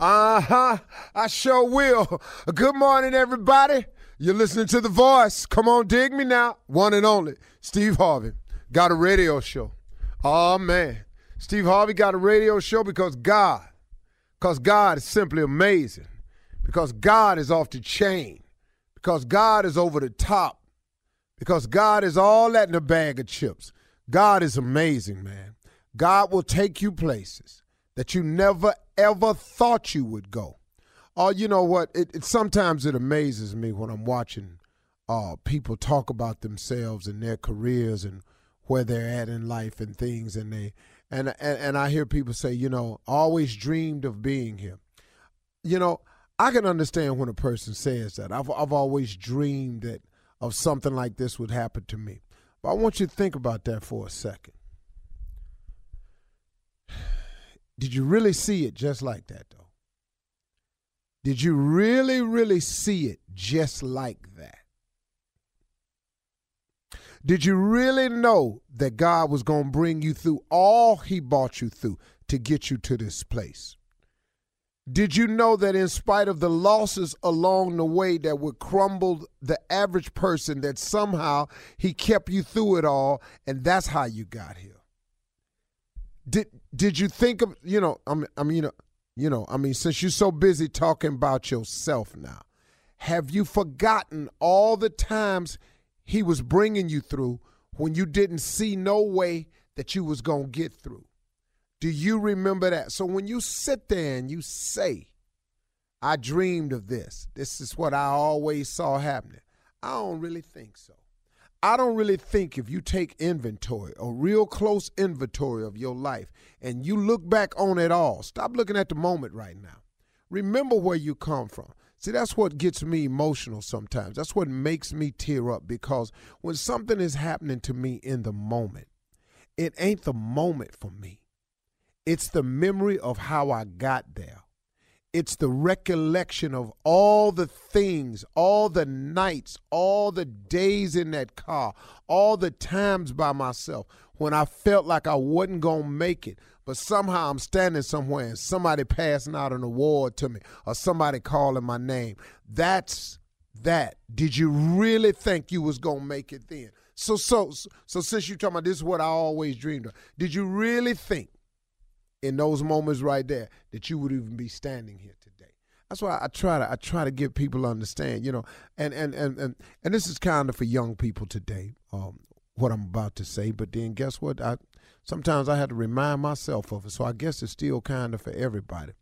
Uh huh. I sure will. Good morning, everybody. You're listening to The Voice. Come on, dig me now. One and only, Steve Harvey. Got a radio show. Oh, man. Steve Harvey got a radio show because God, because God is simply amazing, because God is off the chain, because God is over the top, because God is all that in a bag of chips. God is amazing, man. God will take you places that you never ever thought you would go. Oh, you know what? It, it sometimes it amazes me when I'm watching uh, people talk about themselves and their careers and where they're at in life and things, and they and and, and I hear people say, you know, always dreamed of being here. You know, I can understand when a person says that. I've I've always dreamed that of something like this would happen to me. But I want you to think about that for a second. Did you really see it just like that, though? Did you really, really see it just like that? Did you really know that God was going to bring you through all He brought you through to get you to this place? Did you know that in spite of the losses along the way that would crumble the average person, that somehow He kept you through it all, and that's how you got here? Did did you think of you know I mean, I mean you know you know I mean since you're so busy talking about yourself now, have you forgotten all the times he was bringing you through when you didn't see no way that you was to get through? Do you remember that? So when you sit there and you say, I dreamed of this. This is what I always saw happening. I don't really think so. I don't really think if you take inventory, a real close inventory of your life, and you look back on it all, stop looking at the moment right now. Remember where you come from. See, that's what gets me emotional sometimes. That's what makes me tear up because when something is happening to me in the moment, it ain't the moment for me. It's the memory of how I got there. It's the recollection of all the things, all the nights, all the days in that car, all the times by myself when I felt like I wasn't going to make it. But somehow I'm standing somewhere and somebody passing out an award to me or somebody calling my name. That's that. Did you really think you was going to make it then? So, so, so since you're talking about this is what I always dreamed of, did you really think in those moments right there that you would even be standing here today. That's why I try to I try to get people to understand, you know, and and and and, and this is kind of for young people today. Um, what I'm about to say, but then guess what? I sometimes I have to remind myself of it. So I guess it's still kind of for everybody,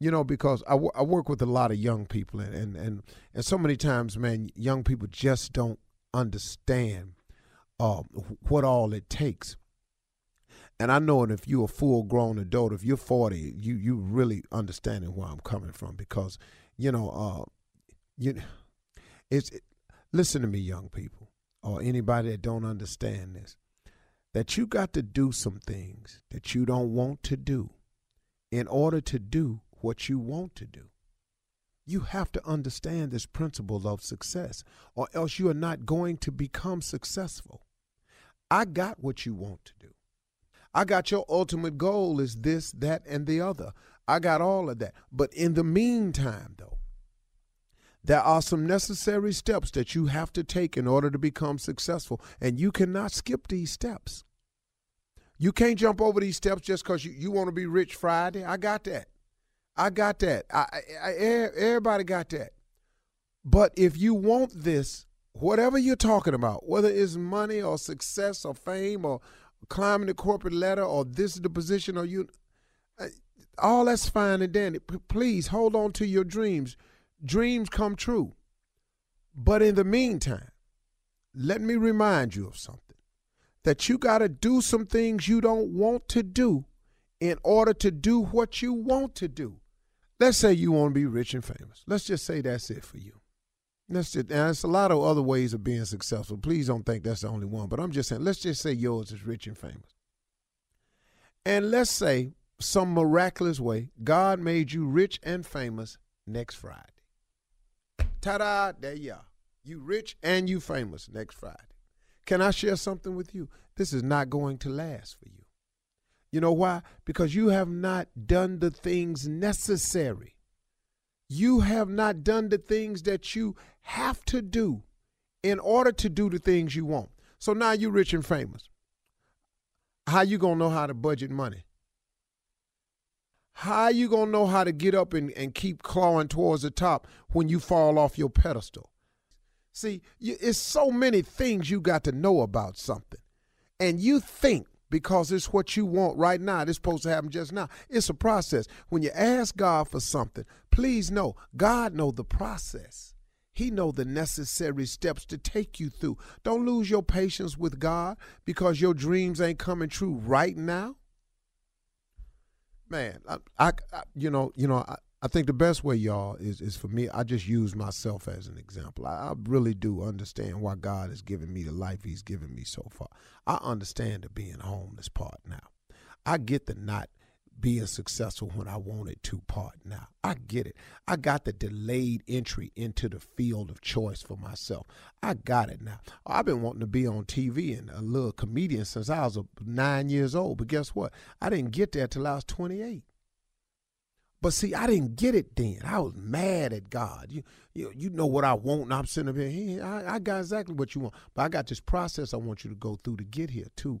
you know, because I, w- I work with a lot of young people, and, and and and so many times, man, young people just don't understand um, what all it takes and I know if you're a full grown adult, if you're 40, you you really understanding where I'm coming from because, you know, uh, you, it's it, listen to me, young people, or anybody that don't understand this, that you got to do some things that you don't want to do, in order to do what you want to do. You have to understand this principle of success, or else you are not going to become successful. I got what you want to do. I got your ultimate goal is this, that, and the other. I got all of that. But in the meantime, though, there are some necessary steps that you have to take in order to become successful, and you cannot skip these steps. You can't jump over these steps just because you, you want to be rich Friday. I got that. I got that. I, I, I, everybody got that. But if you want this, whatever you're talking about, whether it's money or success or fame or climbing the corporate ladder or this is the position or you all that's fine and dandy. Please hold on to your dreams. Dreams come true. But in the meantime let me remind you of something that you got to do some things you don't want to do in order to do what you want to do. Let's say you want to be rich and famous. Let's just say that's it for you Just, and there's a lot of other ways of being successful. Please don't think that's the only one. But I'm just saying, let's just say yours is rich and famous. And let's say some miraculous way, God made you rich and famous next Friday. Ta da, there you are. You rich and you famous next Friday. Can I share something with you? This is not going to last for you. You know why? Because you have not done the things necessary you have not done the things that you have to do in order to do the things you want. So now you're rich and famous. How you gonna know how to budget money? How you gonna know how to get up and, and keep clawing towards the top when you fall off your pedestal? See, you, it's so many things you got to know about something. And you think because it's what you want right now. It's supposed to happen just now. It's a process. When you ask God for something, please know God know the process. He know the necessary steps to take you through. Don't lose your patience with God because your dreams ain't coming true right now. Man, I, I, I you know, you know, I, I think the best way, y'all, is is for me. I just use myself as an example. I, I, really do understand why God has given me the life He's given me so far. I understand the being homeless part now. I get the not being successful when I wanted to part now. I get it. I got the delayed entry into the field of choice for myself. I got it now. I've been wanting to be on TV and a little comedian since I was nine years old. But guess what? I didn't get there till I was 28. But see, I didn't get it then. I was mad at God. You, you, you know what I want, and I'm sitting up here. I, I got exactly what you want. But I got this process I want you to go through to get here too.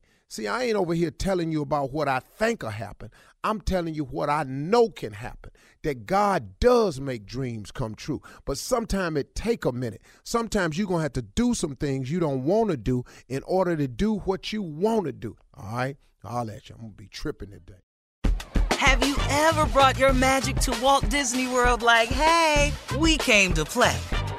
See, I ain't over here telling you about what I think will happen. I'm telling you what I know can happen. That God does make dreams come true. But sometimes it take a minute. Sometimes you're gonna have to do some things you don't want to do in order to do what you want to do. All right? I'll let you. I'm gonna be tripping today. Have you ever brought your magic to Walt Disney World like, hey, we came to play?